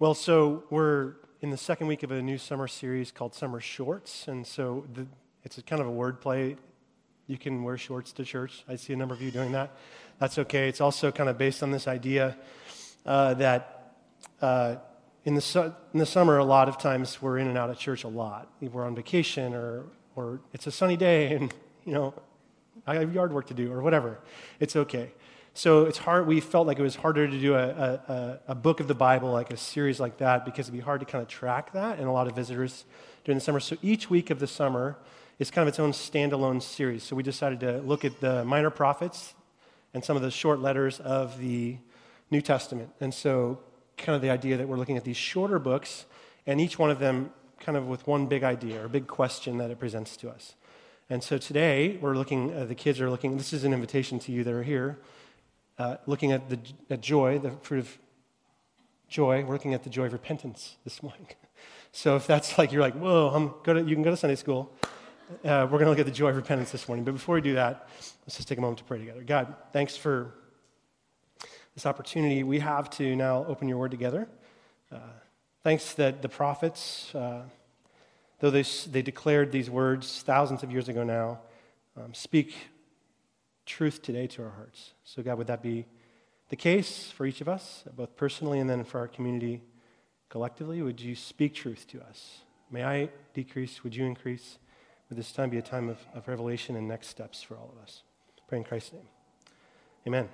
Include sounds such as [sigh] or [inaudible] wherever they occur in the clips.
Well, so we're in the second week of a new summer series called Summer Shorts. And so the, it's kind of a word play. You can wear shorts to church. I see a number of you doing that. That's okay. It's also kind of based on this idea uh, that uh, in, the su- in the summer, a lot of times we're in and out of church a lot. We're on vacation or, or it's a sunny day and, you know, I have yard work to do or whatever. It's okay. So it's hard. We felt like it was harder to do a, a, a, book of the Bible, like a series like that, because it'd be hard to kind of track that and a lot of visitors during the summer. So each week of the summer is kind of its own standalone series. So we decided to look at the minor prophets and some of the short letters of the New Testament. And so, kind of the idea that we're looking at these shorter books, and each one of them kind of with one big idea or big question that it presents to us. And so today, we're looking, uh, the kids are looking, this is an invitation to you that are here, uh, looking at, the, at joy, the fruit of joy. Looking at the joy of repentance this morning. [laughs] So if that's like, you're like, whoa, I'm go to, you can go to Sunday school. Uh, we're going to look at the joy of repentance this morning. But before we do that, let's just take a moment to pray together. God, thanks for this opportunity we have to now open your word together. Uh, thanks that the prophets, uh, though they, they declared these words thousands of years ago now, um, speak truth today to our hearts. So, God, would that be the case for each of us, both personally and then for our community collectively? Would you speak truth to us? May I decrease? Would you increase? Would this time be a time of, of revelation and next steps for all of us? Pray in Christ's name. Amen.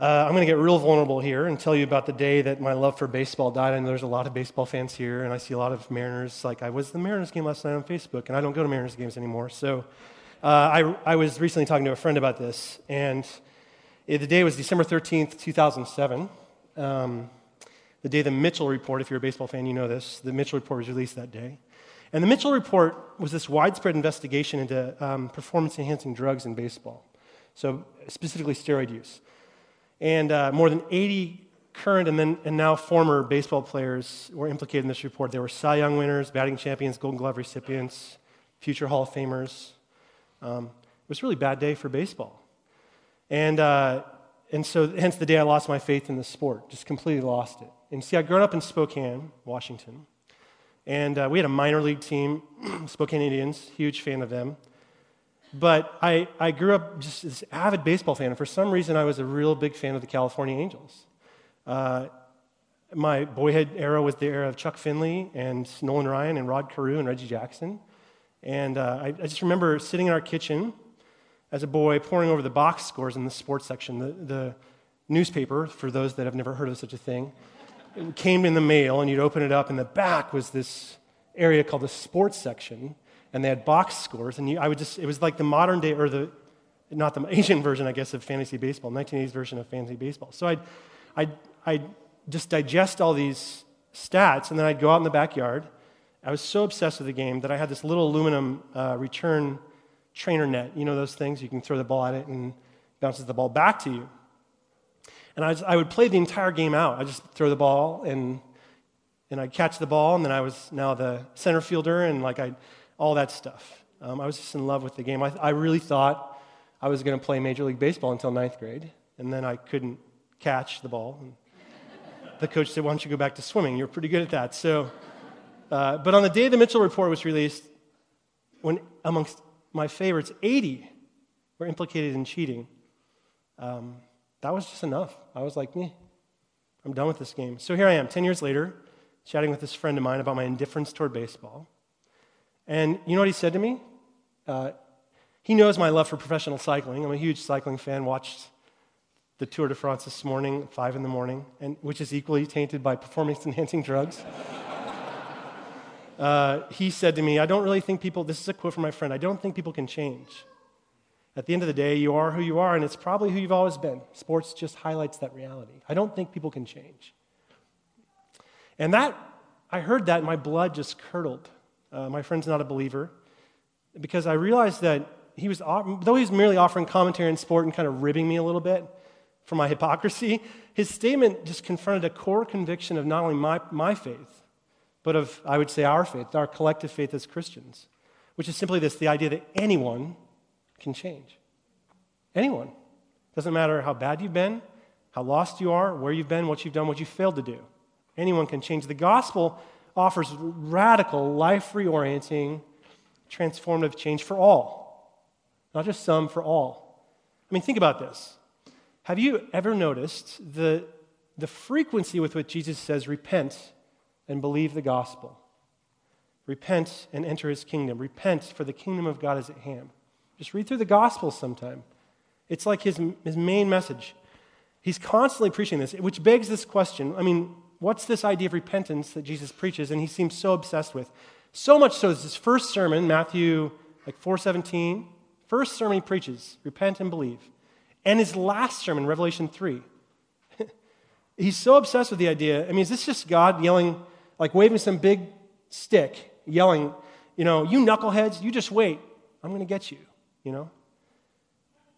Uh, I'm going to get real vulnerable here and tell you about the day that my love for baseball died. I know there's a lot of baseball fans here, and I see a lot of Mariners. Like, I was the Mariners game last night on Facebook, and I don't go to Mariners games anymore. So, uh, I, I was recently talking to a friend about this, and it, the day was December 13th, 2007. Um, the day the Mitchell Report, if you're a baseball fan, you know this, the Mitchell Report was released that day. And the Mitchell Report was this widespread investigation into um, performance enhancing drugs in baseball, so specifically steroid use. And uh, more than 80 current and, then, and now former baseball players were implicated in this report. They were Cy Young winners, batting champions, Golden Glove recipients, future Hall of Famers. Um, it was a really bad day for baseball. And, uh, and so, hence the day I lost my faith in the sport, just completely lost it. And see, I'd grown up in Spokane, Washington. And uh, we had a minor league team, [clears throat] Spokane Indians, huge fan of them. But I, I grew up just this avid baseball fan, and for some reason, I was a real big fan of the California Angels. Uh, my boyhood era was the era of Chuck Finley and Nolan Ryan and Rod Carew and Reggie Jackson. And uh, I, I, just remember sitting in our kitchen as a boy, poring over the box scores in the sports section. The, the newspaper, for those that have never heard of such a thing, came in the mail, and you'd open it up, and the back was this area called the sports section and they had box scores. And you, I would just, it was like the modern day, or the, not the [laughs] Asian version, I guess, of fantasy baseball, 1980s version of fantasy baseball. So I'd, I'd, I'd just digest all these stats, and then I'd go out in the backyard. I was so obsessed with the game that I had this little aluminum uh, return trainer net. You know those things? You can throw the ball at it and bounces the ball back to you. And I, I would play the entire game out. I just throw the ball and and I'd catch the ball, and then I was now the center fielder, and like I'd all that stuff. Um, I was just in love with the game. I, I really thought I was going to play Major League Baseball until ninth grade, and then I couldn't catch the ball. The coach said, Why don't you go back to swimming? You're pretty good at that. So, uh, but on the day the Mitchell report was released, when amongst my favorites, 80 were implicated in cheating, um, that was just enough. I was like, me, I'm done with this game. So here I am, 10 years later, chatting with this friend of mine about my indifference toward baseball. And you know what he said to me? Uh, he knows my love for professional cycling. I'm a huge cycling fan. Watched the Tour de France this morning, five in the morning, and which is equally tainted by performance-enhancing drugs. [laughs] uh, he said to me, "I don't really think people." This is a quote from my friend. I don't think people can change. At the end of the day, you are who you are, and it's probably who you've always been. Sports just highlights that reality. I don't think people can change. And that, I heard that, and my blood just curdled. Uh, my friend's not a believer because I realized that he was, though he was merely offering commentary on sport and kind of ribbing me a little bit for my [laughs] hypocrisy, his statement just confronted a core conviction of not only my, my faith, but of, I would say, our faith, our collective faith as Christians, which is simply this the idea that anyone can change. Anyone. Doesn't matter how bad you've been, how lost you are, where you've been, what you've done, what you failed to do. Anyone can change. The gospel offers radical, life reorienting, transformative change for all, not just some, for all. I mean, think about this. Have you ever noticed the, the frequency with which Jesus says, repent and believe the gospel? Repent and enter his kingdom. Repent, for the kingdom of God is at hand. Just read through the gospel sometime. It's like his, his main message. He's constantly preaching this, which begs this question. I mean, what's this idea of repentance that Jesus preaches and he seems so obsessed with? So much so, this his first sermon, Matthew like 417, first sermon he preaches, repent and believe. And his last sermon, Revelation 3. [laughs] He's so obsessed with the idea. I mean, is this just God yelling, like waving some big stick, yelling, you know, you knuckleheads, you just wait. I'm going to get you, you know?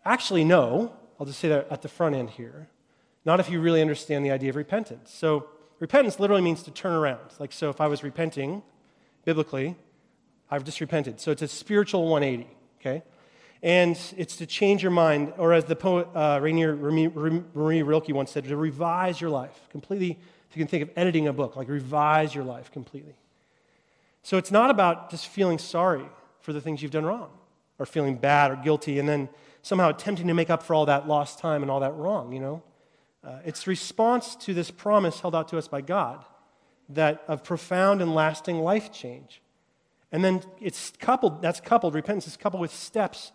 Actually, no. I'll just say that at the front end here. Not if you really understand the idea of repentance. So, repentance literally means to turn around. Like, so if I was repenting biblically, I've just repented. So, it's a spiritual 180, okay? And it's to change your mind, or as the poet uh, Rainer Maria Rilke once said, to revise your life completely. You can think of editing a book, like revise your life completely. So, it's not about just feeling sorry for the things you've done wrong, or feeling bad or guilty, and then somehow attempting to make up for all that lost time and all that wrong, you know? Uh, it's response to this promise held out to us by God that of profound and lasting life change. And then it's coupled, that's coupled, repentance is coupled with steps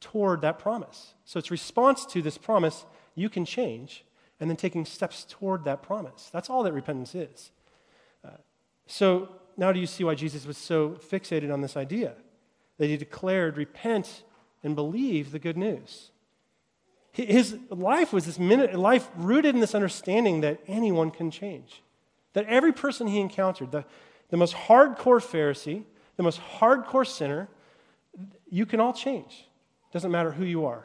toward that promise. So it's response to this promise, you can change, and then taking steps toward that promise. That's all that repentance is. Uh, so now do you see why Jesus was so fixated on this idea? That he declared, repent and believe the good news. His life was this minute, life rooted in this understanding that anyone can change. That every person he encountered, the, the most hardcore Pharisee, the most hardcore sinner, you can all change. It doesn't matter who you are.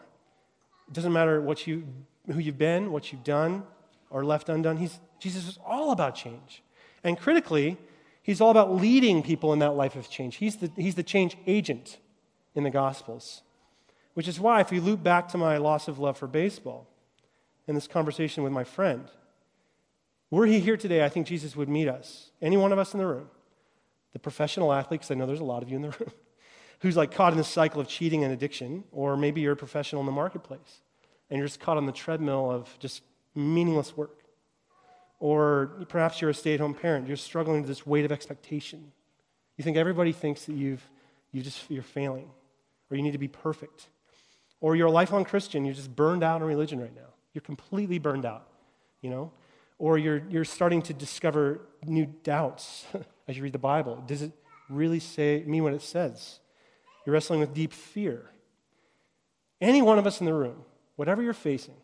It doesn't matter what you, who you've been, what you've done, or left undone. He's, Jesus is all about change. And critically, he's all about leading people in that life of change. He's the, he's the change agent in the Gospels. Which is why, if you loop back to my loss of love for baseball and this conversation with my friend, were he here today, I think Jesus would meet us, any one of us in the room, the professional athletes, I know there's a lot of you in the [laughs] room, who's like caught in this cycle of cheating and addiction, or maybe you're a professional in the marketplace and you're just caught on the treadmill of just meaningless work. Or perhaps you're a stay at home parent, you're struggling with this weight of expectation. You think everybody thinks that you've, you just, you're failing, or you need to be perfect. Or you're a lifelong Christian, you're just burned out in religion right now. You're completely burned out, you know? Or you're, you're starting to discover new doubts [laughs] as you read the Bible. Does it really say, mean what it says? You're wrestling with deep fear. Any one of us in the room, whatever you're facing,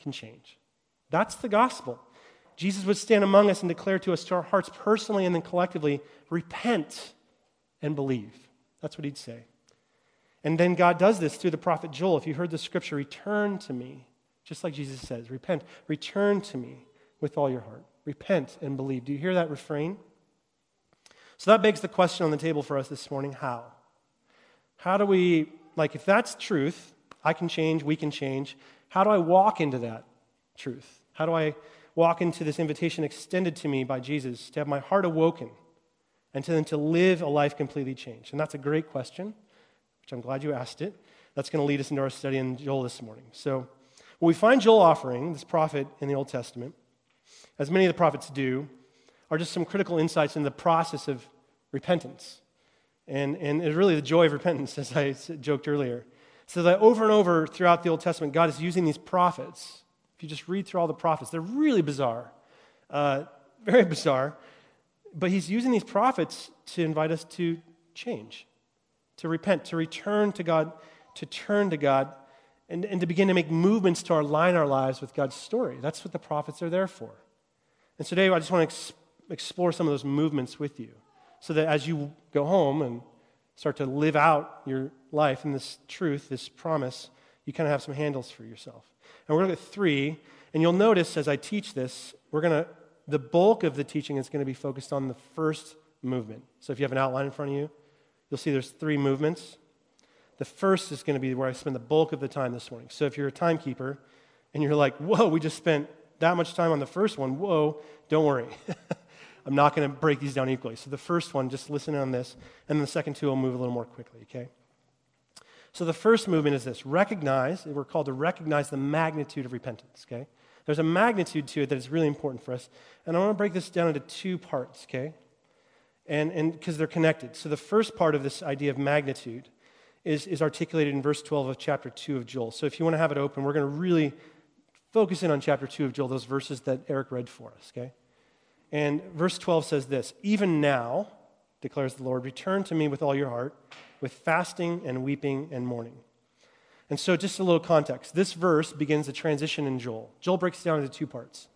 can change. That's the gospel. Jesus would stand among us and declare to us, to our hearts personally and then collectively, repent and believe. That's what he'd say. And then God does this through the prophet Joel. If you heard the scripture, return to me, just like Jesus says, repent, return to me with all your heart. Repent and believe. Do you hear that refrain? So that begs the question on the table for us this morning how? How do we, like, if that's truth, I can change, we can change, how do I walk into that truth? How do I walk into this invitation extended to me by Jesus to have my heart awoken and to then to live a life completely changed? And that's a great question which I'm glad you asked it. That's going to lead us into our study in Joel this morning. So, what we find Joel offering, this prophet in the Old Testament, as many of the prophets do, are just some critical insights in the process of repentance. And, and it's really the joy of repentance, [laughs] as I joked earlier. So that over and over throughout the Old Testament, God is using these prophets. If you just read through all the prophets, they're really bizarre, uh, very bizarre. But He's using these prophets to invite us to change to repent, to return to God, to turn to God, and, and to begin to make movements to align our lives with God's story. That's what the prophets are there for. And so today I just want to ex- explore some of those movements with you so that as you go home and start to live out your life in this truth, this promise, you kind of have some handles for yourself. And we're going to look at three, and you'll notice as I teach this, we're going to, the bulk of the teaching is going to be focused on the first movement. So if you have an outline in front of you, you'll see there's three movements. The first is going to be where I spend the bulk of the time this morning. So if you're a timekeeper and you're like, whoa, we just spent that much time on the first one, whoa, don't worry. [laughs] I'm not going to break these down equally. So the first one, just listen on this, and then the second two will move a little more quickly, okay? So the first movement is this recognize, we're called to recognize the magnitude of repentance, okay? There's a magnitude to it that is really important for us. And I want to break this down into two parts, okay? And because they're connected. So the first part of this idea of magnitude is, is articulated in verse 12 of chapter 2 of Joel. So if you want to have it open, we're going to really focus in on chapter 2 of Joel, those verses that Eric read for us, okay? And verse 12 says this Even now, declares the Lord, return to me with all your heart, with fasting and weeping and mourning. And so, just a little context. This verse begins a transition in Joel. Joel breaks down into two parts.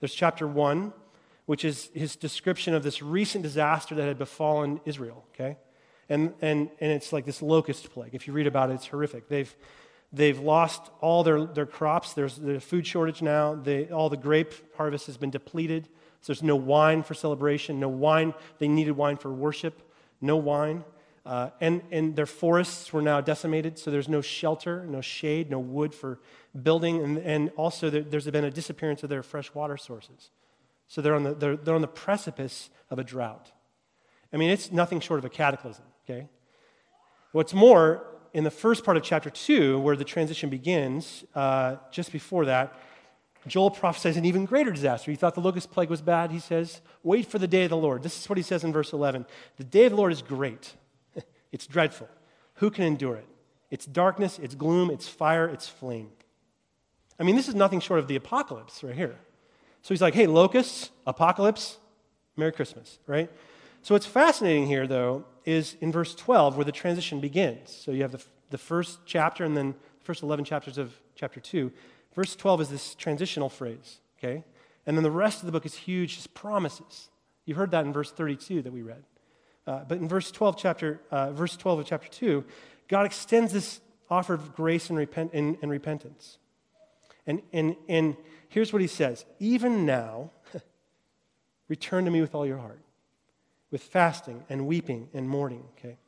There's chapter 1, which is his description of this recent disaster that had befallen Israel, okay? And, and, and it's like this locust plague. If you read about it, it's horrific. They've, they've lost all their, their crops. There's, there's a food shortage now. They, all the grape harvest has been depleted. So there's no wine for celebration, no wine. They needed wine for worship, no wine. Uh, and, and their forests were now decimated, so there's no shelter, no shade, no wood for building. And, and also, there, there's been a disappearance of their fresh water sources. So they're on, the, they're, they're on the precipice of a drought. I mean, it's nothing short of a cataclysm, okay? What's more, in the first part of chapter 2, where the transition begins, uh, just before that, Joel prophesies an even greater disaster. He thought the locust plague was bad. He says, Wait for the day of the Lord. This is what he says in verse 11. The day of the Lord is great, [laughs] it's dreadful. Who can endure it? It's darkness, it's gloom, it's fire, it's flame. I mean, this is nothing short of the apocalypse right here. So he's like, Hey, locusts, apocalypse, Merry Christmas, right? So what's fascinating here, though, is in verse 12 where the transition begins. So you have the, the first chapter and then the first 11 chapters of chapter 2. Verse 12 is this transitional phrase, okay? And then the rest of the book is huge, just promises. You heard that in verse 32 that we read. Uh, but in verse 12, chapter, uh, verse 12 of chapter 2, God extends this offer of grace and, repent, and, and repentance. And, and, and here's what he says Even now, [laughs] return to me with all your heart, with fasting and weeping and mourning, okay?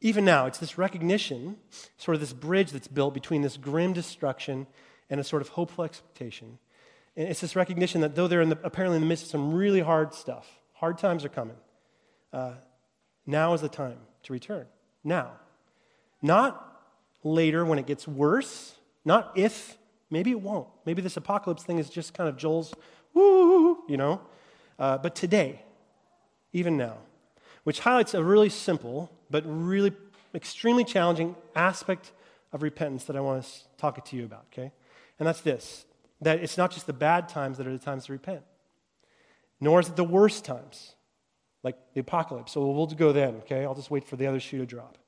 Even now, it's this recognition, sort of this bridge that's built between this grim destruction and a sort of hopeful expectation. And it's this recognition that though they're in the, apparently in the midst of some really hard stuff, hard times are coming, uh, now is the time to return. Now. Not later when it gets worse, not if, maybe it won't. Maybe this apocalypse thing is just kind of Joel's woo, you know, uh, but today, even now, which highlights a really simple but really extremely challenging aspect of repentance that I want to talk to you about, okay? And that's this that it's not just the bad times that are the times to repent, nor is it the worst times, like the apocalypse. So we'll go then, okay? I'll just wait for the other shoe to drop.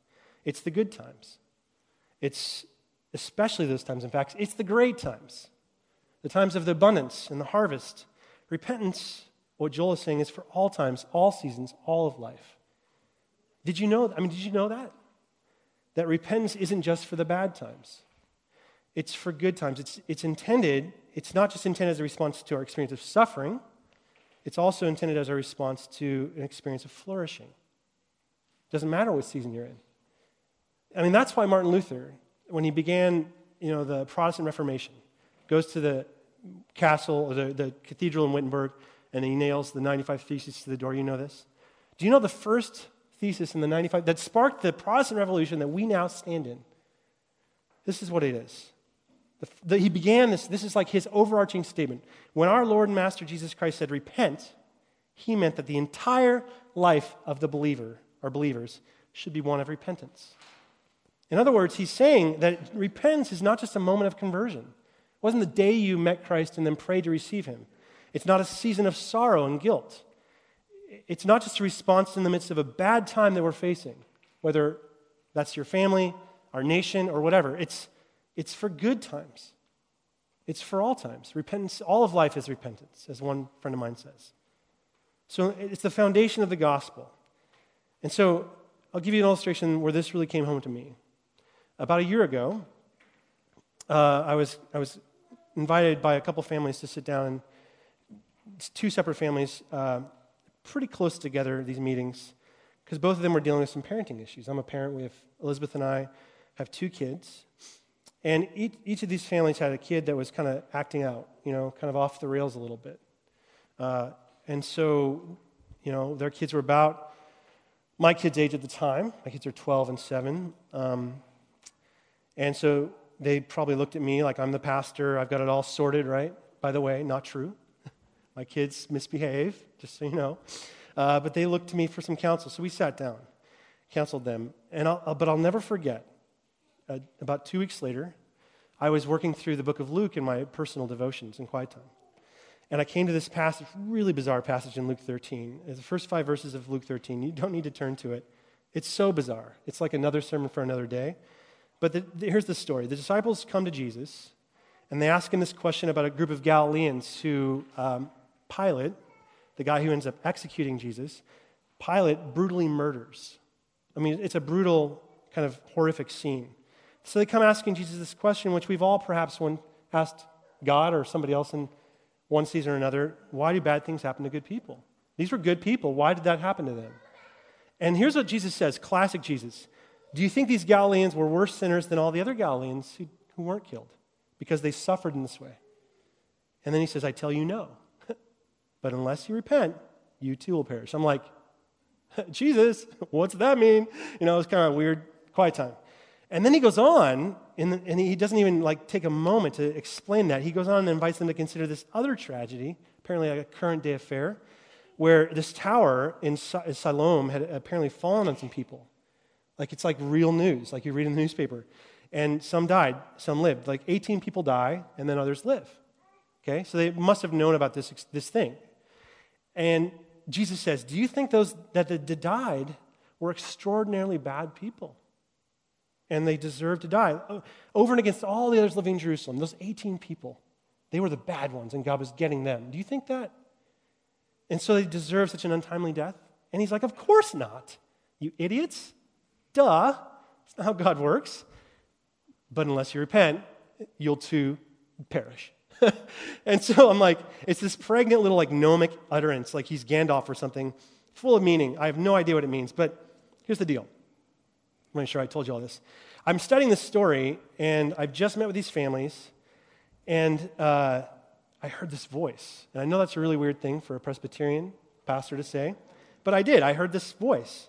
It's the good times. It's especially those times, in fact, it's the great times, the times of the abundance and the harvest. Repentance, what Joel is saying, is for all times, all seasons, all of life. Did you know? I mean, did you know that? That repentance isn't just for the bad times. It's for good times. It's, it's intended, it's not just intended as a response to our experience of suffering, it's also intended as a response to an experience of flourishing. It doesn't matter what season you're in. I mean, that's why Martin Luther, when he began, you know, the Protestant Reformation, goes to the castle, or the, the cathedral in Wittenberg, and he nails the 95 Theses to the door. You know this? Do you know the first thesis in the 95 that sparked the Protestant Revolution that we now stand in. This is what it is. The, the, he began this, this is like his overarching statement. When our Lord and Master Jesus Christ said, repent, he meant that the entire life of the believer, or believers, should be one of repentance. In other words, he's saying that repentance is not just a moment of conversion. It wasn't the day you met Christ and then prayed to receive him. It's not a season of sorrow and guilt it's not just a response in the midst of a bad time that we're facing, whether that's your family, our nation, or whatever. It's, it's for good times. It's for all times. Repentance, all of life is repentance, as one friend of mine says. So it's the foundation of the gospel. And so I'll give you an illustration where this really came home to me. About a year ago, uh, I, was, I was invited by a couple families to sit down, two separate families. Uh, pretty close together, these meetings, because both of them were dealing with some parenting issues. I'm a parent. We have, Elizabeth and I have two kids. And each, each of these families had a kid that was kind of acting out, you know, kind of off the rails a little bit. Uh, and so, you know, their kids were about my kids' age at the time. My kids are 12 and 7. Um, and so they probably looked at me like I'm the pastor. I've got it all sorted, right? By the way, not true. My kids misbehave, just so you know. Uh, but they looked to me for some counsel. So we sat down, counseled them. And I'll, but I'll never forget uh, about two weeks later, I was working through the book of Luke in my personal devotions in quiet time. And I came to this passage, really bizarre passage in Luke 13. It's the first five verses of Luke 13. You don't need to turn to it. It's so bizarre. It's like another sermon for another day. But the, the, here's the story the disciples come to Jesus, and they ask him this question about a group of Galileans who um, Pilate, the guy who ends up executing Jesus, Pilate brutally murders. I mean, it's a brutal, kind of horrific scene. So they come asking Jesus this question, which we've all perhaps one asked God or somebody else in one season or another why do bad things happen to good people? These were good people. Why did that happen to them? And here's what Jesus says classic Jesus. Do you think these Galileans were worse sinners than all the other Galileans who, who weren't killed because they suffered in this way? And then he says, I tell you no. But unless you repent, you too will perish. I'm like, [laughs] Jesus, [laughs] what's that mean? You know, it's kind of a weird, quiet time. And then he goes on, and, and he doesn't even like take a moment to explain that. He goes on and invites them to consider this other tragedy, apparently like a current day affair, where this tower in Siloam had apparently fallen on some people. Like it's like real news, like you read in the newspaper. And some died, some lived. Like 18 people die, and then others live. Okay, so they must have known about this, this thing. And Jesus says, Do you think those that the died were extraordinarily bad people? and they deserve to die. Uh, over and against all the others living in Jerusalem, those 18 people, they were the bad ones, and God was getting them. Do you think that? And so they deserve such an untimely death? And he's like, Of course not. You idiots. Duh. That's not how God works. But unless you repent, you'll too perish. [laughs] and so I'm like, it's this pregnant little like gnomic utterance, like he's Gandalf or something, full of meaning. I have no idea what it means, but here's the deal. I'm not sure I told you all this. I'm studying this story, and I've just met with these families, and uh, I heard this voice. And I know that's a really weird thing for a Presbyterian pastor to say, but I did. I heard this voice,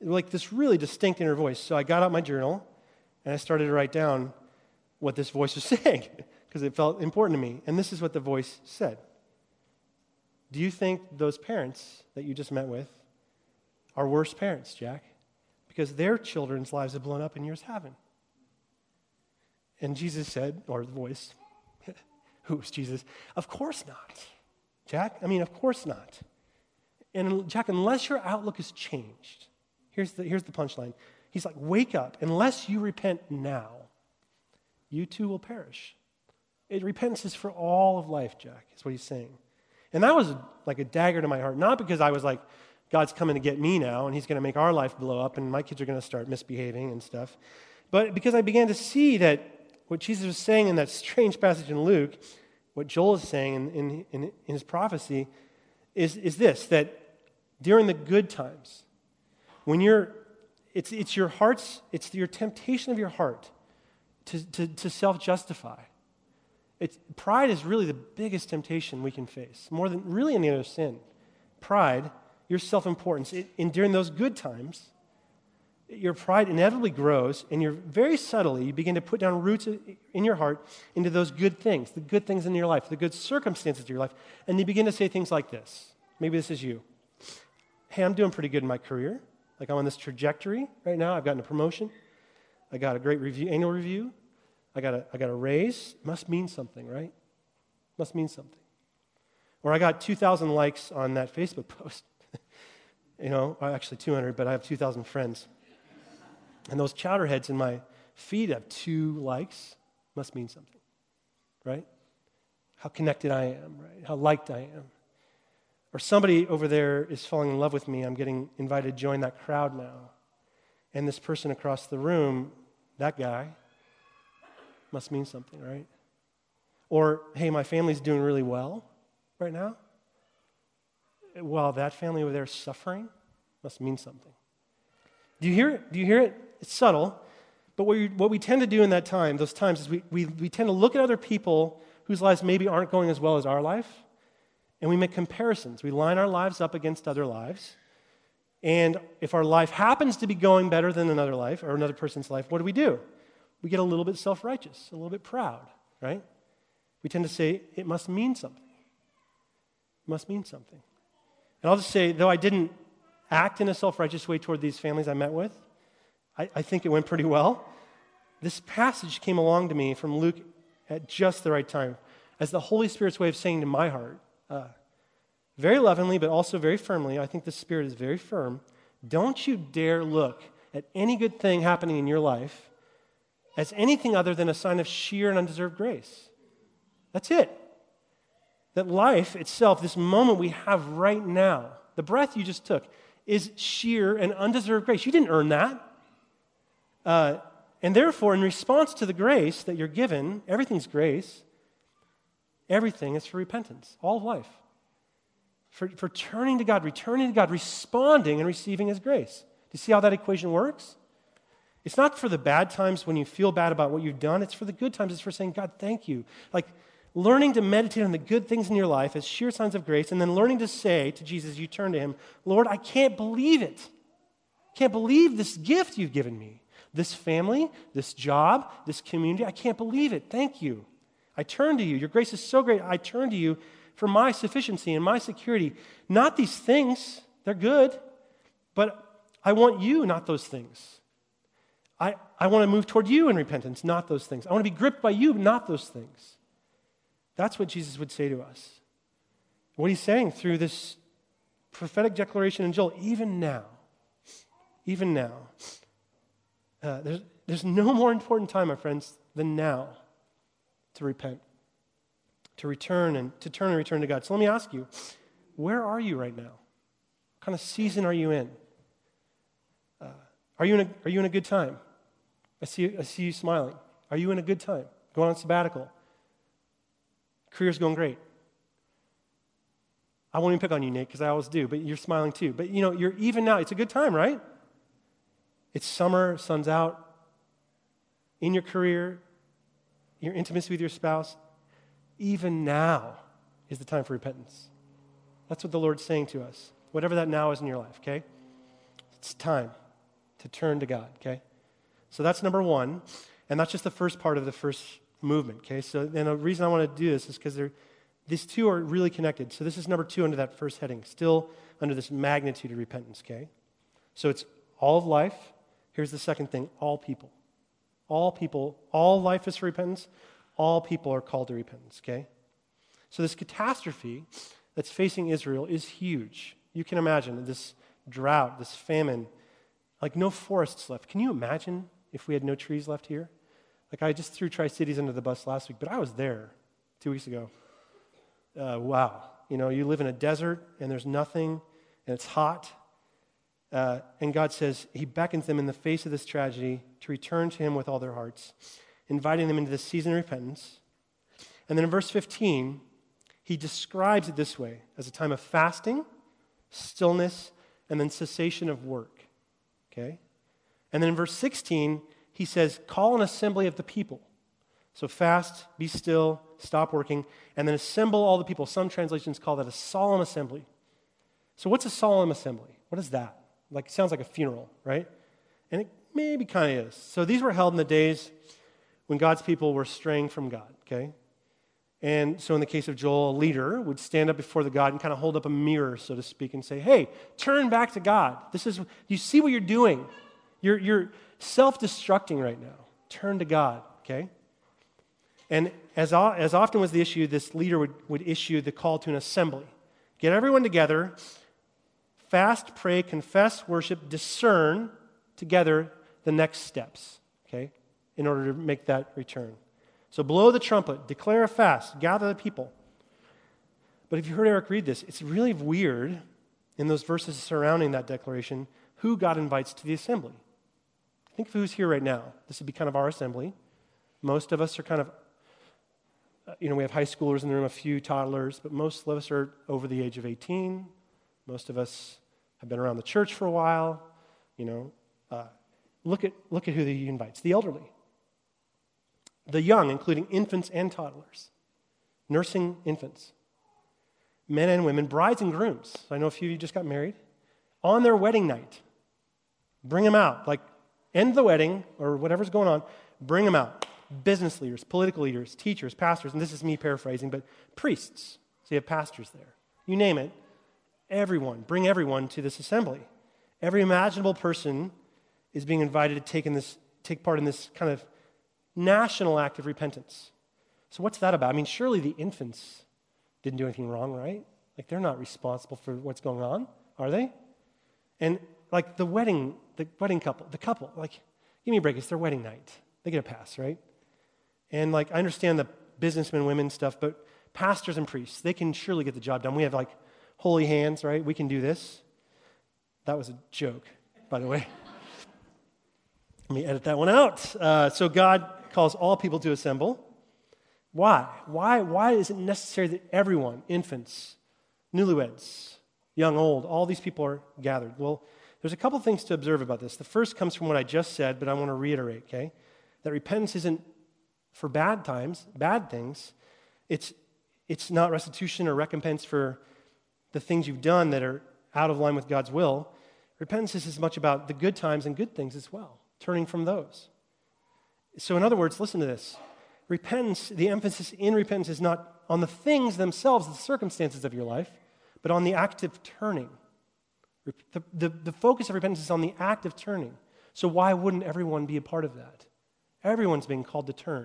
like this really distinct inner voice. So I got out my journal, and I started to write down what this voice was [laughs] saying, because it felt important to me. And this is what the voice said Do you think those parents that you just met with are worse parents, Jack? because their children's lives have blown up and yours haven't. And Jesus said, or the voice, [laughs] who's Jesus? Of course not. Jack, I mean, of course not. And Jack, unless your outlook has changed, here's the, here's the punchline. He's like, wake up. Unless you repent now, you too will perish. It, repentance is for all of life, Jack, is what he's saying. And that was like a dagger to my heart, not because I was like, God's coming to get me now, and He's going to make our life blow up, and my kids are going to start misbehaving and stuff. But because I began to see that what Jesus was saying in that strange passage in Luke, what Joel is saying in, in, in, in his prophecy, is, is this that during the good times, when you're, it's, it's your heart's, it's your temptation of your heart to, to, to self justify. Pride is really the biggest temptation we can face, more than really any other sin. Pride your self importance. And during those good times, your pride inevitably grows, and you're very subtly, you begin to put down roots in your heart into those good things, the good things in your life, the good circumstances of your life. And you begin to say things like this. Maybe this is you. Hey, I'm doing pretty good in my career. Like I'm on this trajectory right now. I've gotten a promotion. I got a great review, annual review. I got a, I got a raise. Must mean something, right? Must mean something. Or I got 2,000 likes on that Facebook [laughs] post. You know, uh, actually 200, but I have 2,000 friends. And those chowderheads in my feed have two likes. Must mean something, right? How connected I am, right? How liked I am. Or somebody over there is falling in love with me. I'm getting invited to join that crowd now. And this person across the room, that guy, must mean something, right? Or, hey, my family's doing really well right now while that family over there is suffering must mean something. Do you hear it? Do you hear it? It's subtle, But what we, what we tend to do in that time, those times, is we, we, we tend to look at other people whose lives maybe aren't going as well as our life, and we make comparisons. We line our lives up against other lives. And if our life happens to be going better than another life or another person's life, what do we do? We get a little bit self righteous, a little bit proud, right? We tend to say, it must mean something. It must mean something. And I'll just say, though I didn't act in a self righteous way toward these families I met with, I, I think it went pretty well. This passage came along to me from Luke at just the right time as the Holy Spirit's way of saying to my heart, uh, very lovingly, but also very firmly, I think the Spirit is very firm. Don't you dare look at any good thing happening in your life as anything other than a sign of sheer and undeserved grace. That's it. That life itself, this moment we have right now, the breath you just took, is sheer and undeserved grace. You didn't earn that. Uh, and therefore, in response to the grace that you're given, everything's grace, everything is for repentance, all of life. For, for turning to God, returning to God, responding and receiving His grace. Do you see how that equation works? It's not for the bad times when you feel bad about what you've done, it's for the good times. It's for saying, God, thank you. Like learning to meditate on the good things in your life as sheer signs of grace, and then learning to say to Jesus, you turn to Him, Lord, I can't believe it. Can't believe this gift you've given me this family, this job, this community. I can't believe it. Thank you. I turn to you. Your grace is so great. I turn to you for my sufficiency and my security. Not these things, they're good, but I want you, not those things. I, I want to move toward you in repentance, not those things. I want to be gripped by you, not those things. That's what Jesus would say to us. What he's saying through this prophetic declaration in Joel, even now, even now, uh, there's, there's no more important time, my friends, than now to repent, to return and to turn and return to God. So let me ask you, where are you right now? What kind of season are you in? Are, you in a, are you in a good time? I see, I see you smiling. Are you in a good time? Going on sabbatical? Career's going great. I won't even pick on you, Nate, because I always do, but you're smiling too. But you know, you're even now. It's a good time, right? It's summer, sun's out. In your career, your intimacy with your spouse, even now is the time for repentance. That's what the Lord's saying to us. Whatever that now is in your life, okay? It's time to turn to God, okay? So that's number one. And that's just the first part of the first movement, okay? So, and the reason I want to do this is because these two are really connected. So this is number two under that first heading, still under this magnitude of repentance, okay? So it's all of life, Here's the second thing all people. All people, all life is for repentance. All people are called to repentance, okay? So, this catastrophe that's facing Israel is huge. You can imagine this drought, this famine, like no forests left. Can you imagine if we had no trees left here? Like, I just threw Tri Cities under the bus last week, but I was there two weeks ago. Uh, wow. You know, you live in a desert and there's nothing and it's hot uh, and God says, He beckons them in the face of this tragedy to return to Him with all their hearts, inviting them into this season of repentance. And then in verse 15, He describes it this way as a time of fasting, stillness, and then cessation of work. Okay? And then in verse 16, He says, Call an assembly of the people. So fast, be still, stop working, and then assemble all the people. Some translations call that a solemn assembly. So, what's a solemn assembly? What is that? Like, sounds like a funeral, right? And it maybe kind of is. So these were held in the days when God's people were straying from God, okay? And so in the case of Joel, a leader would stand up before the God and kind of hold up a mirror, so to speak, and say, hey, turn back to God. This is, you see what you're doing? You're, you're self destructing right now. Turn to God, okay? And as, as often was the issue, this leader would, would issue the call to an assembly. Get everyone together fast, pray, confess, worship, discern together the next steps, okay, in order to make that return. So blow the trumpet, declare a fast, gather the people. But if you heard Eric read this, it's really weird in those verses surrounding that declaration who God invites to the assembly. Think of who's here right now. This would be kind of our assembly. Most of us are kind of, uh, you know, we have high schoolers in the room, a few toddlers, but most of us are over the age of 18. Most of us have been around the church for a while, you know. Uh, look at, look at who he invites the elderly, the young, including infants and toddlers, nursing infants, men and women, brides and grooms. I know a few of you just got married. On their wedding night, bring them out. Like, end the wedding or whatever's going on, bring them out. Business leaders, political leaders, teachers, pastors, and this is me paraphrasing, but priests. So you have pastors there. You name it. Everyone, bring everyone to this assembly. Every imaginable person is being invited to take, in this, take part in this kind of national act of repentance. So, what's that about? I mean, surely the infants didn't do anything wrong, right? Like, they're not responsible for what's going on, are they? And, like, the wedding, the wedding couple, the couple, like, give me a break. It's their wedding night. They get a pass, right? And, like, I understand the businessmen, women stuff, but pastors and priests, they can surely get the job done. We have, like, holy hands, right? We can do this. That was a joke, by the way. [laughs] Let me edit that one out. Uh, so God calls all people to assemble. Why? Why? Why is it necessary that everyone, infants, newlyweds, young, old, all these people are gathered? Well, there's a couple things to observe about this. The first comes from what I just said, but I want to reiterate, okay? That repentance isn't for bad times, bad things. It's, it's not restitution or recompense for the things you've done that are out of line with God's will. Repentance is as much about the good times and good things as well, turning from those. So, in other words, listen to this. Repentance, the emphasis in repentance is not on the things themselves, the circumstances of your life, but on the act of turning. The, the, the focus of repentance is on the act of turning. So, why wouldn't everyone be a part of that? Everyone's being called to turn.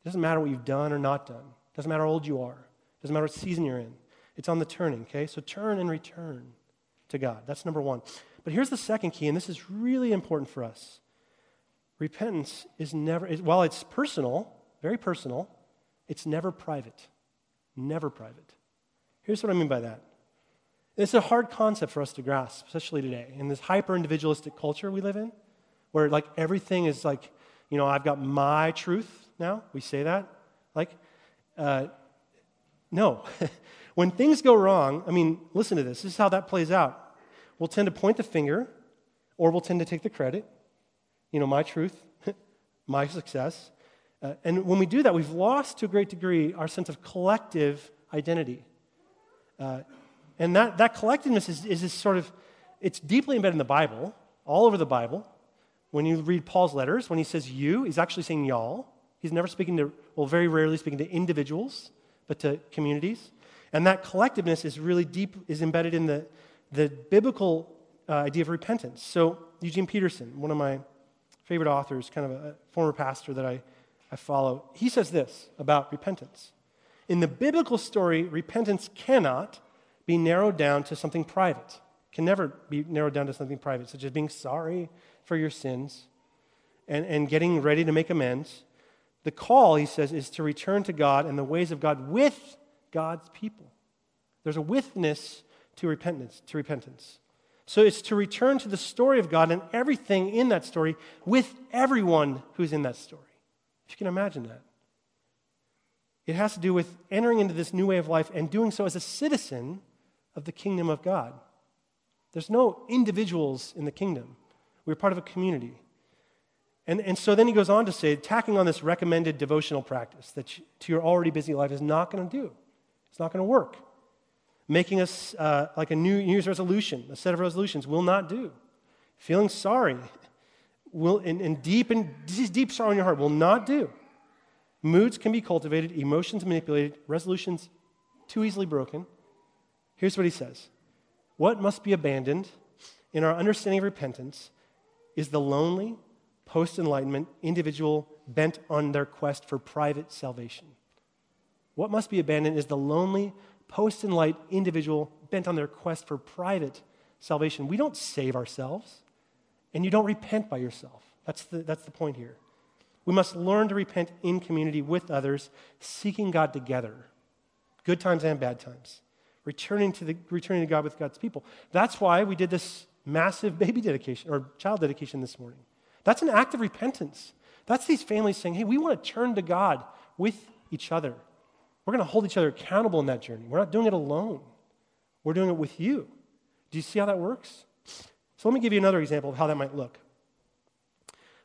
It doesn't matter what you've done or not done, it doesn't matter how old you are, it doesn't matter what season you're in. It's on the turning, okay? So, turn and return to God. That's number one. But here's the second key, and this is really important for us. Repentance is never, while it's personal, very personal, it's never private. Never private. Here's what I mean by that. It's a hard concept for us to grasp, especially today, in this hyper individualistic culture we live in, where like everything is like, you know, I've got my truth now. We say that. Like, uh, no. [laughs] when things go wrong, I mean, listen to this. This is how that plays out we'll tend to point the finger or we'll tend to take the credit. You know, my truth, [laughs] my success. Uh, and when we do that, we've lost to a great degree our sense of collective identity. Uh, and that, that collectiveness is, is this sort of, it's deeply embedded in the Bible, all over the Bible. When you read Paul's letters, when he says you, he's actually saying y'all. He's never speaking to, well, very rarely speaking to individuals, but to communities. And that collectiveness is really deep, is embedded in the, the biblical uh, idea of repentance. So, Eugene Peterson, one of my favorite authors, kind of a, former pastor that I, I follow, he says this about repentance. In the biblical story, repentance cannot be narrowed down to something private, can never be narrowed down to something private, such as being sorry for your sins and, and getting ready to make amends. The call, he says, is to return to God and the ways of God with God's people. There's a withness to repentance, to repentance. So it's to return to the story of God and everything in that story with everyone who's in that story. If you can imagine that. It has to do with entering into this new way of life and doing so as a citizen of the kingdom of God. There's no individuals in the kingdom. We're part of a community. And, and so then he goes on to say, tacking on this recommended devotional practice that you, to your already busy life is not going to do. It's not going to work making us uh, like a new Year's resolution, a set of resolutions, will not do. Feeling sorry will, and, and deep and deep sorrow in your heart will not do. Moods can be cultivated, emotions manipulated, resolutions too easily broken. Here's what he says What must be abandoned in our understanding of repentance is the lonely, post enlightenment individual bent on their quest for private salvation. What must be abandoned is the lonely, post enlight individual bent on their quest for private salvation. We don't save ourselves, and you don't repent by yourself. That's the, that's the point here. We must learn to repent in community with others, seeking God together, good times and bad times, returning to, the, returning to God with God's people. That's why we did this massive [laughs] baby dedication or child dedication this morning. That's an act of repentance. That's these families saying, hey, we want to turn to God with each other. We're going to hold each other accountable in that journey. We're not doing it alone, we're doing it with you. Do you see how that works? So let me give you another example of how that might look.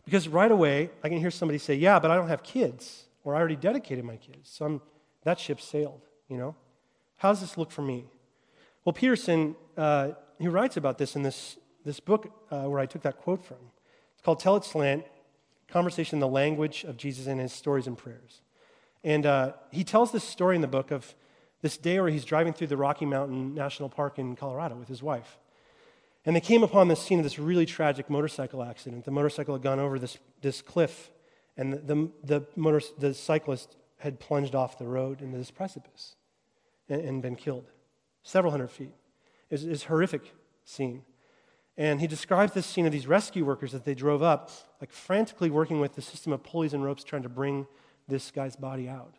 Because right away, I can hear somebody say, Yeah, but I don't have kids, or I already dedicated my kids. So I'm, that ship sailed, you know? How does this look for me? Well, Peterson, uh, he writes about this in this, this book uh, where I took that quote from. It's called Tell It Slant Conversation in the Language of Jesus and His Stories and Prayers. And uh, he tells this story in the book of this day where he's driving through the Rocky Mountain National Park in Colorado with his wife. And they came upon the scene of this really tragic motorcycle accident. The motorcycle had gone over this, this cliff, and the, the, the, motor, the cyclist had plunged off the road into this precipice and, and been killed, several hundred feet. It's, it's horrific scene. And he describes this scene of these rescue workers that they drove up, like frantically working with the system of pulleys and ropes trying to bring this guy's body out.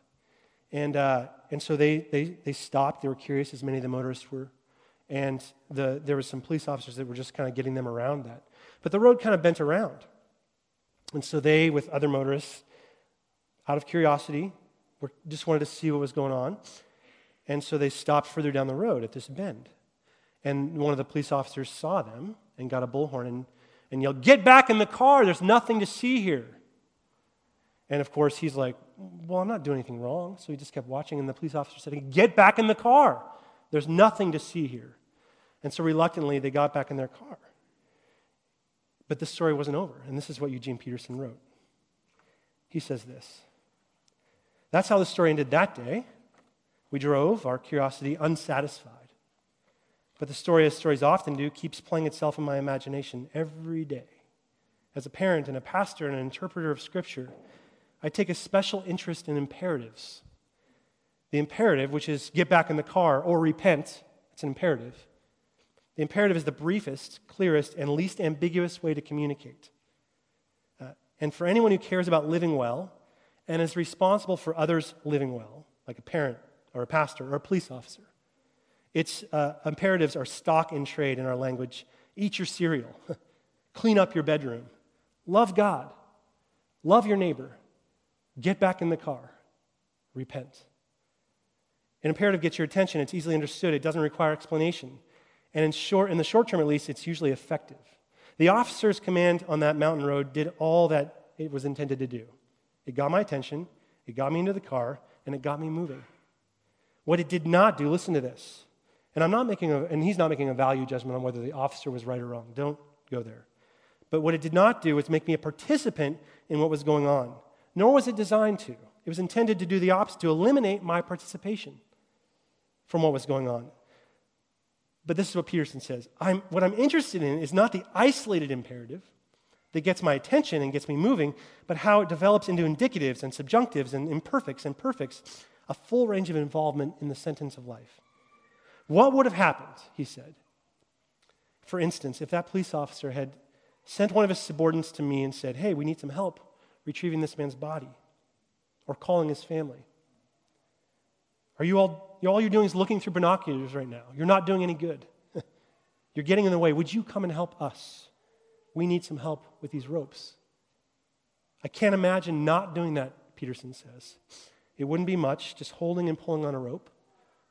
And, uh, and so they, they, they stopped. They were curious, as many of the motorists were. And the, there were some police officers that were just kind of getting them around that. But the road kind of bent around. And so they, with other motorists, out of curiosity, were, just wanted to see what was going on. And so they stopped further down the road at this bend. And one of the police officers saw them and got a bullhorn and, and yelled, Get back in the car. There's nothing to see here. And of course, he's like, Well, I'm not doing anything wrong. So he just kept watching. And the police officer said, Get back in the car. There's nothing to see here. And so reluctantly, they got back in their car. But this story wasn't over. And this is what Eugene Peterson wrote. He says this That's how the story ended that day. We drove, our curiosity unsatisfied. But the story, as stories often do, keeps playing itself in my imagination every day. As a parent and a pastor and an interpreter of Scripture, I take a special interest in imperatives. The imperative, which is get back in the car or repent, it's an imperative. The imperative is the briefest, clearest, and least ambiguous way to communicate. Uh, and for anyone who cares about living well and is responsible for others living well, like a parent or a pastor or a police officer, its uh, imperatives are stock in trade in our language. Eat your cereal, [laughs] clean up your bedroom, love God, love your neighbor, get back in the car, repent. An imperative gets your attention, it's easily understood, it doesn't require explanation. And in, short, in the short term, at least, it's usually effective. The officer's command on that mountain road did all that it was intended to do. It got my attention, it got me into the car, and it got me moving. What it did not do, listen to this. And I'm not making a, and he's not making a value judgment on whether the officer was right or wrong. Don't go there. But what it did not do was make me a participant in what was going on. Nor was it designed to. It was intended to do the opposite, to eliminate my participation from what was going on. But this is what Peterson says I'm, What I'm interested in is not the isolated imperative that gets my attention and gets me moving, but how it develops into indicatives and subjunctives and imperfects and perfects, a full range of involvement in the sentence of life. What would have happened, he said, for instance, if that police officer had sent one of his subordinates to me and said, Hey, we need some help retrieving this man's body or calling his family? Are you all, all you're doing is looking through binoculars right now. You're not doing any good. [laughs] you're getting in the way. Would you come and help us? We need some help with these ropes. I can't imagine not doing that, Peterson says. It wouldn't be much, just holding and pulling on a rope,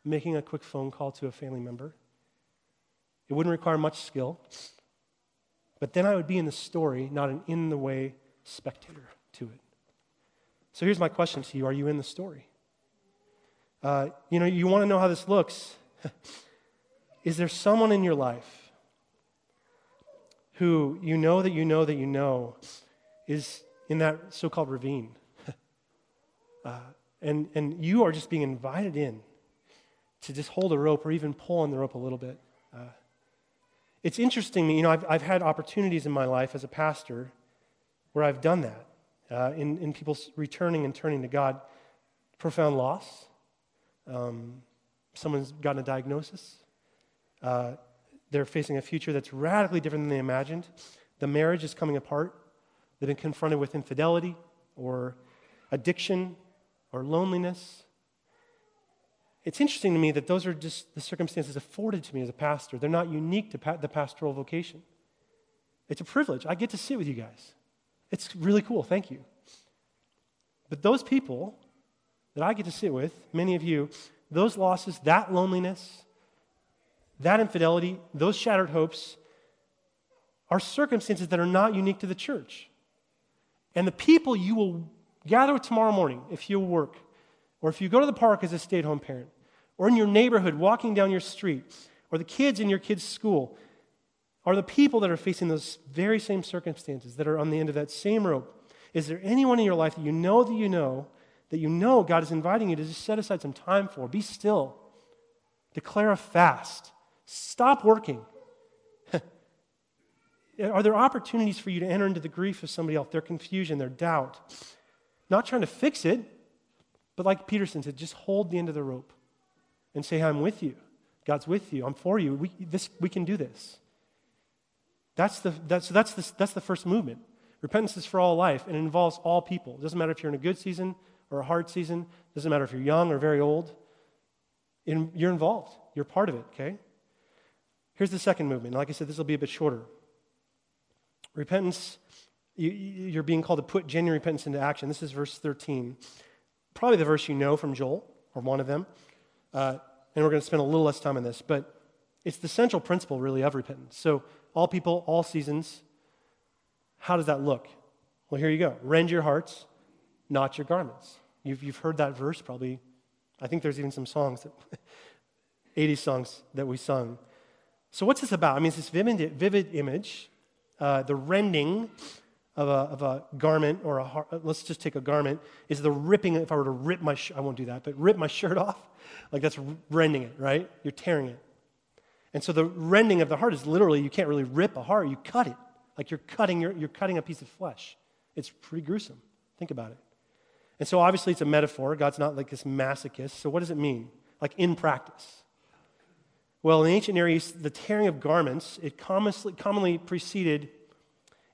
making a quick phone call to a family member. It wouldn't require much skill. But then I would be in the story, not an in the way spectator. So here's my question to you Are you in the story? Uh, you know, you want to know how this looks. [laughs] Is there someone in your life who you know that you know that you know is in that so called ravine? [laughs] uh, and, and you are just being invited in to just hold a rope or even pull on the rope a little bit. Uh, it's interesting, you know, I've, I've had opportunities in my life as a pastor where I've done that uh, in, in returning and turning to God. Profound loss, um, someone's gotten a diagnosis. Uh, they're facing a future that's radically different than they imagined. The marriage is coming apart. They've been confronted with infidelity or addiction or loneliness. It's interesting to me that those are just the circumstances afforded to me as a pastor. They're not unique to pa- the pastoral vocation. It's a privilege. I get to sit with you guys. It's really cool. Thank you. But those people that I get to sit with, many of you, those losses, that loneliness, that infidelity, those shattered hopes are circumstances that are not unique to the church. And the people you will gather with tomorrow morning, if you work, or if you go to the park as a stay at home parent, or in your neighborhood walking down your street, or the kids in your kids' school, are the people that are facing those very same circumstances that are on the end of that same rope. Is there anyone in your life that you know that you know that you know God is inviting you to just set aside some time for? Be still. Declare a fast. Stop working. [laughs] Are there opportunities for you to enter into the grief of somebody else, their confusion, their doubt? Not trying to fix it, but like Peterson said, just hold the end of the rope and say, I'm with you. God's with you. I'm for you. We, this, we can do this. That's the, that's, that's, the, that's the first movement. Repentance is for all life, and it involves all people. It doesn't matter if you're in a good season or a hard season. It doesn't matter if you're young or very old. In, you're involved. You're part of it, okay? Here's the second movement. Like I said, this will be a bit shorter. Repentance, you, are being called to put genuine repentance into action. This is verse 13. Probably the verse you know from Joel, or one of them. Uh, and we're going to spend a little less time on this, but it's the central principle, really, of repentance. So, all people, all seasons, how does that look? Well, here you go. Rend your hearts, not your garments. You've, you've heard that verse probably. I think there's even some songs, that, [laughs] 80 songs that we sung. So, what's this about? I mean, it's this vivid, vivid image, uh, the rending of a, of a garment, or a, let's just take a garment, is the ripping. If I were to rip my, sh- I won't do that, but rip my [laughs] shirt off, like that's rending it, right? You're tearing it. And so the rending of the heart is literally, you can't really rip a heart, you cut it. Like you're cutting, your, you're cutting a piece of flesh. It's pretty gruesome. Think about it. And so obviously it's a metaphor. God's not like this masochist. So what does it mean? Like in practice. Well, in the ancient Near East, the tearing of garments, it commonly, commonly preceded,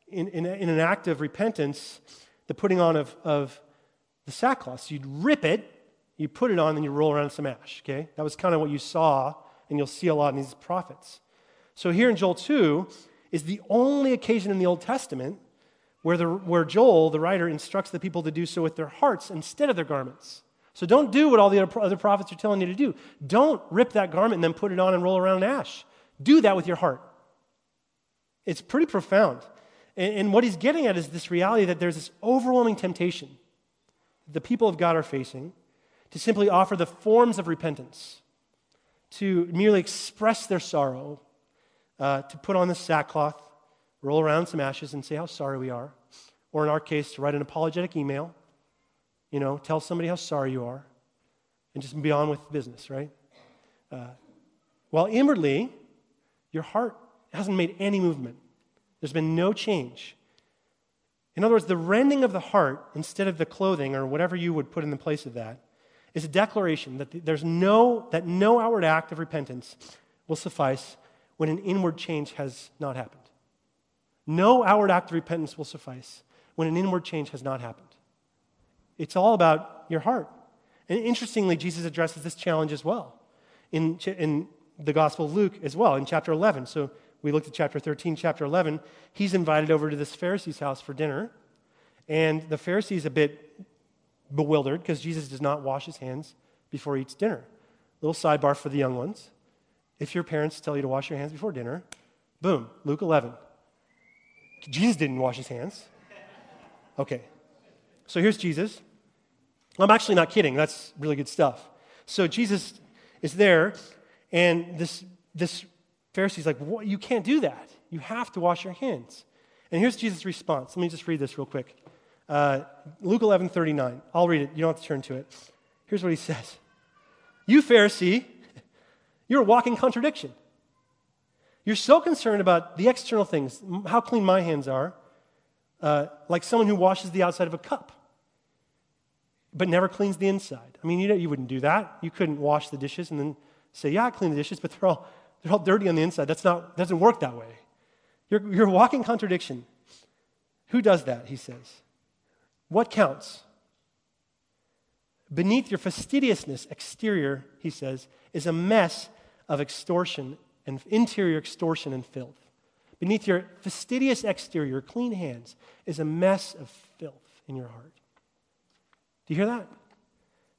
in, in, in, an act of repentance, the putting on of, of the sackcloth. So you'd rip it, you put it on, then you roll around in some ash, okay? That was kind of what you saw, and you'll see a lot in these prophets. So here in Joel 2 is the only occasion in the Old Testament where, the, where Joel, the writer, instructs the people to do so with their hearts instead of their garments. So don't do what all the other prophets are telling you to do. Don't rip that garment and then put it on and roll around in ash. Do that with your heart. It's pretty profound. And, and what he's getting at is this reality that there's this overwhelming temptation the people of God are facing to simply offer the forms of repentance, to merely express their sorrow, uh, to put on the sackcloth, roll around some ashes, and say how sorry we are. Or in our case, to write an apologetic email, you know, tell somebody how sorry you are, and just be on with business, right? Uh, while inwardly, your heart hasn't made any movement. There's been no change. In other words, the rending of the heart instead of the clothing or whatever you would put in the place of that is a declaration that there's no, that no outward act of repentance will suffice when an inward change has not happened. No outward act of repentance will suffice when an inward change has not happened. It's all about your heart. And interestingly, Jesus addresses this challenge as well in, in the Gospel of Luke as well, in chapter 11. So we looked at chapter 13, chapter 11. He's invited over to this Pharisee's house for dinner. And the Pharisee's a bit bewildered because Jesus does not wash his hands before he eats dinner. Little sidebar for the young ones. If your parents tell you to wash your hands before dinner, boom, Luke 11. Jesus didn't wash his hands. Okay. So here's Jesus. I'm actually not kidding. That's really good stuff. So Jesus is there, and this, this Pharisee's like. You can't do that. You have to wash your hands. And here's Jesus' response. Let me just read this real quick. Uh, Luke 11 39. I'll read it. You don't have to turn to it. Here's what he says You, Pharisee, you're a walking contradiction. You're so concerned about the external things, how clean my hands are, uh, like someone who washes the outside of a cup, but never cleans the inside. I mean, you, know, you wouldn't do that. You couldn't wash the dishes and then say, Yeah, I clean the dishes, but they're all, they're all dirty on the inside. That's not, doesn't work that way. You're, you're a walking contradiction. Who does that? He says. What counts? Beneath your fastidiousness exterior, he says, is a mess of extortion and interior extortion and filth. Beneath your fastidious exterior, clean hands, is a mess of filth in your heart. Do you hear that?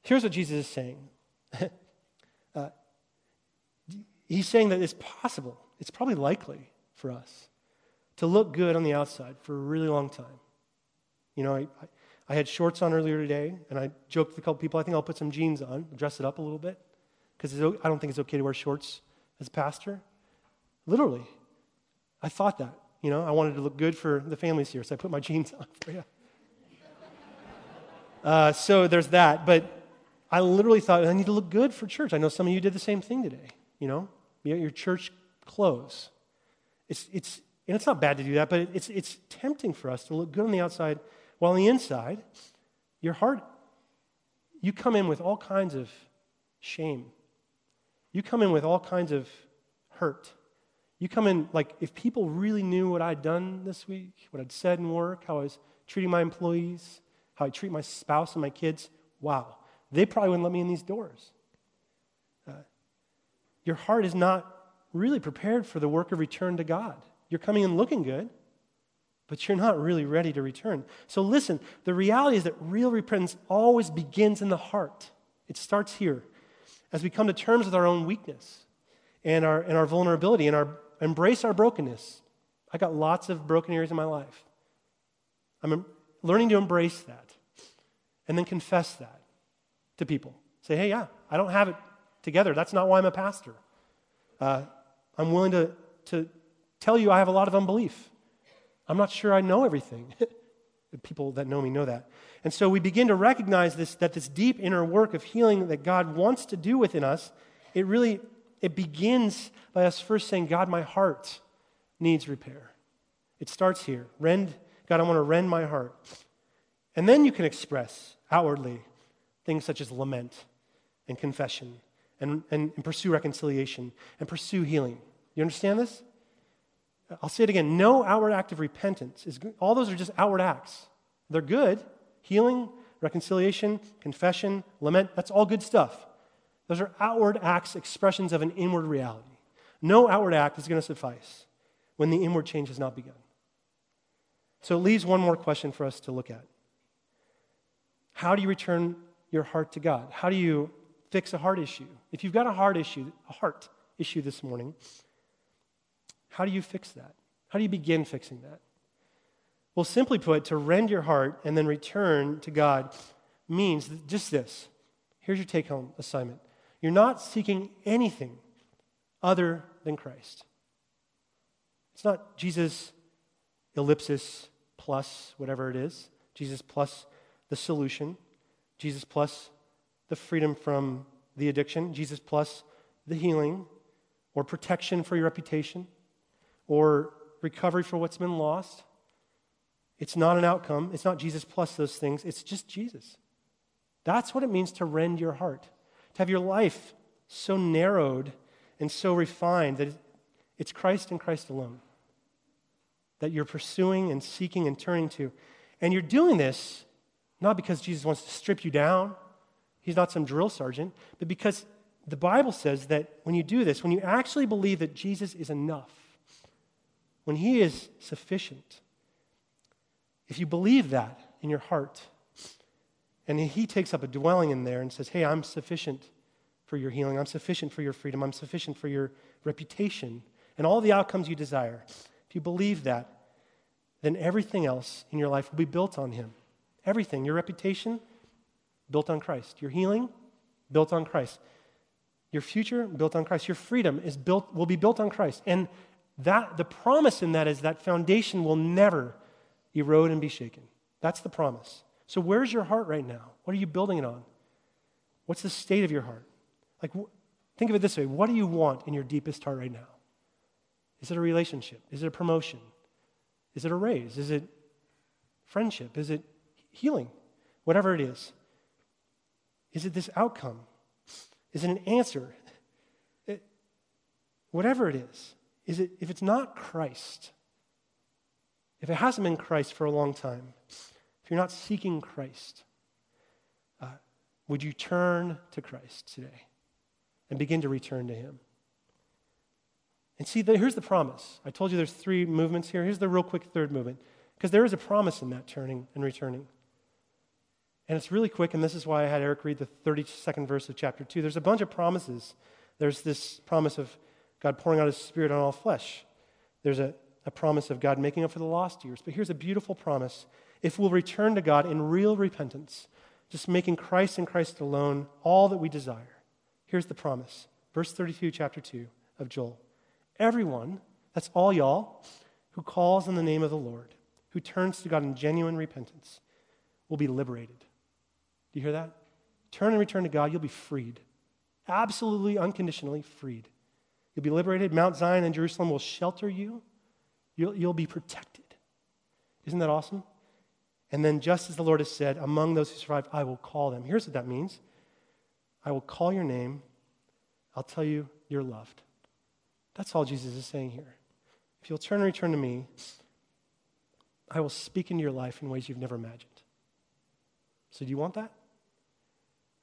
Here's what Jesus is saying. [laughs] uh, he's saying that it's possible, it's probably likely for us to look good on the outside for a really long time. You know, I, I had shorts on earlier today, and I joked with a couple people, I think I'll put some jeans on, dress it up a little bit, because I don't think it's okay to wear shorts as a pastor. Literally. I thought that. You know, I wanted to look good for the families here, so I put my [laughs] jeans on for you. Uh, so there's that. But I literally thought, I need to look good for church. I know some of you did the same thing today, you know, your church clothes. It's, it's, and it's not bad to do that, but it's, it's tempting for us to look good on the outside while on the inside, your heart, you come in with all kinds of shame. You come in with all kinds of hurt. You come in like if people really knew what I'd done this week, what I'd said in work, how I was treating my employees, how I treat my spouse and my kids, wow, they probably wouldn't let me in these doors. Uh, your heart is not really prepared for the work of return to God. You're coming in looking good, but you're not really ready to return. So listen, the reality is that real repentance always begins in the heart. It starts here. As we come to terms with our own weakness and our, and our vulnerability and our embrace our brokenness. I got lots of broken areas in my life. I'm learning to embrace that and then confess that to people. Say, hey, yeah, I don't have it together. That's not why I'm a pastor. Uh, I'm willing to, to tell you I have a lot of unbelief. I'm not sure I know everything. [laughs] People that know me know that. And so we begin to recognize this, that this deep inner work of healing that God wants to do within us, it really it begins by us first saying, God, my heart needs repair. It starts here. Rend, God, I want to rend my heart. And then you can express outwardly things such as lament and confession and, and, and pursue reconciliation and pursue healing. You understand this? I'll say it again. No outward act of repentance is. All those are just outward acts. They're good. Healing, reconciliation, confession, lament, that's all good stuff. Those are outward acts, expressions of an inward reality. No outward act is going to suffice when the inward change has not begun. So it leaves one more question for us to look at. How do you return your heart to God? How do you fix a heart issue? If you've got a heart issue, a heart issue this morning, how do you fix that? How do you begin fixing that? Well, simply put, to rend your heart and then return to God means just this. Here's your take home assignment you're not seeking anything other than Christ. It's not Jesus ellipsis plus whatever it is, Jesus plus the solution, Jesus plus the freedom from the addiction, Jesus plus the healing or protection for your reputation or recovery for what's been lost. It's not an outcome. It's not Jesus plus those things. It's just Jesus. That's what it means to rend your heart to have your life so narrowed and so refined that it's Christ and Christ alone that you're pursuing and seeking and turning to. And you're doing this not because Jesus wants to strip you down, he's not some drill sergeant, but because the Bible says that when you do this, when you actually believe that Jesus is enough, when he is sufficient, if you believe that in your heart, and he takes up a dwelling in there and says, Hey, I'm sufficient for your healing. I'm sufficient for your freedom. I'm sufficient for your reputation and all the outcomes you desire. If you believe that, then everything else in your life will be built on him. Everything. Your reputation, built on Christ. Your healing, built on Christ. Your future, built on Christ. Your freedom is built, will be built on Christ. And that the promise in that is that foundation will never erode and be shaken. That's the promise. So, where's your heart right now? What are you building it on? What's the state of your heart? Like, think of it this way what do you want in your deepest heart right now? Is it a relationship? Is it a promotion? Is it a raise? Is it friendship? Is it healing? Whatever it is. Is it this outcome? Is it an answer? It, whatever it is, is it if it's not Christ, if it hasn't been Christ for a long time, if you're not seeking Christ, uh, would you turn to Christ today and begin to return to Him? And see, here's the promise. I told you there's three movements here. Here's the real quick third movement, because there is a promise in that turning and returning. And it's really quick, and this is why I had Eric read the 32nd verse of chapter 2. There's a bunch of promises. There's this promise of God pouring out His Spirit on all flesh. There's a, a promise of God making up for the lost years. But here's a beautiful promise if we'll return to God in real repentance, just making Christ and Christ alone all that we desire. Here's the promise. Verse 32, chapter 2 of Joel. Everyone, that's all y'all, who calls on the name of the Lord, who turns to God in genuine repentance, will be liberated. Do you hear that? Turn and return to God, you'll be freed. Absolutely, unconditionally freed. You'll be liberated. Mount Zion and Jerusalem will shelter you. You'll, you'll be protected. Isn't that awesome? And then, just as the Lord has said, among those who survive, I will call them. Here's what that means I will call your name. I'll tell you you're loved. That's all Jesus is saying here. If you'll turn and return to me, I will speak into your life in ways you've never imagined. So, do you want that?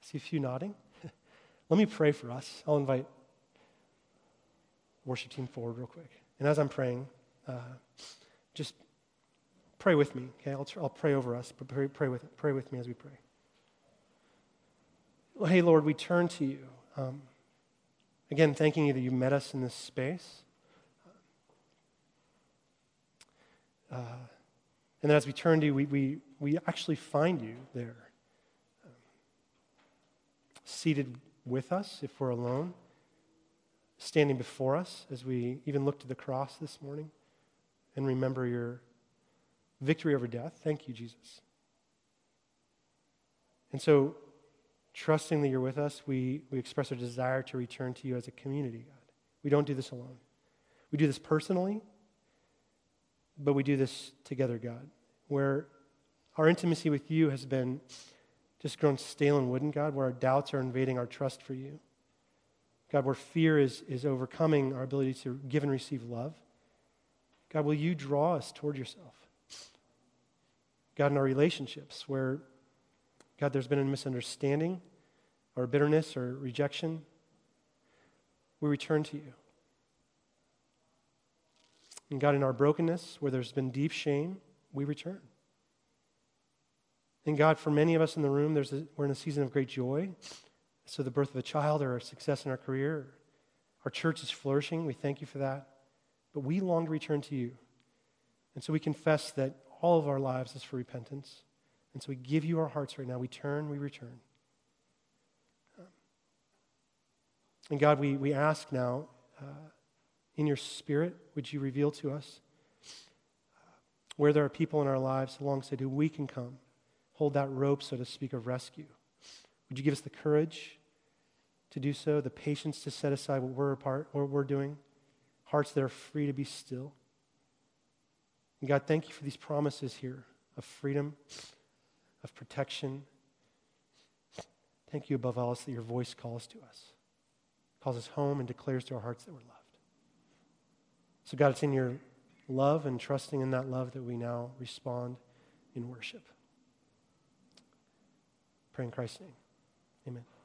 I see a few nodding. [laughs] Let me pray for us. I'll invite worship team forward real quick. And as I'm praying, uh, just pray with me, okay? I'll, I'll pray over us, but pray, pray, with, pray with me as we pray. Well, hey, Lord, we turn to you. Um, again, thanking you that you met us in this space. Uh, and then as we turn to you, we, we, we actually find you there, um, seated with us if we're alone, standing before us as we even look to the cross this morning and remember your victory over death. Thank you, Jesus. And so, trusting that you're with us, we, we express our desire to return to you as a community, God. We don't do this alone. We do this personally, but we do this together, God, where our intimacy with you has been just grown stale and wooden, God, where our doubts are invading our trust for you. God, where fear is, is overcoming our ability to give and receive love. God, will you draw us toward yourself? God, in our relationships, where, God, there's been a misunderstanding or bitterness or rejection, we return to you. And God, in our brokenness, where there's been deep shame, we return. And God, for many of us in the room, there's a, we're in a season of great joy. So, the birth of a child or a success in our career, our church is flourishing. We thank you for that. But we long to return to you. And so we confess that all of our lives is for repentance. And so we give you our hearts right now. We turn, we return. And God, we, we ask now, uh, in your spirit, would you reveal to us uh, where there are people in our lives alongside who we can come, hold that rope, so to speak, of rescue? Would you give us the courage to do so, the patience to set aside what we're apart, what we're doing, hearts that are free to be still? And God, thank you for these promises here of freedom, of protection. Thank you above all else that your voice calls to us, calls us home and declares to our hearts that we're loved. So, God, it's in your love and trusting in that love that we now respond in worship. Pray in Christ's name. Amen.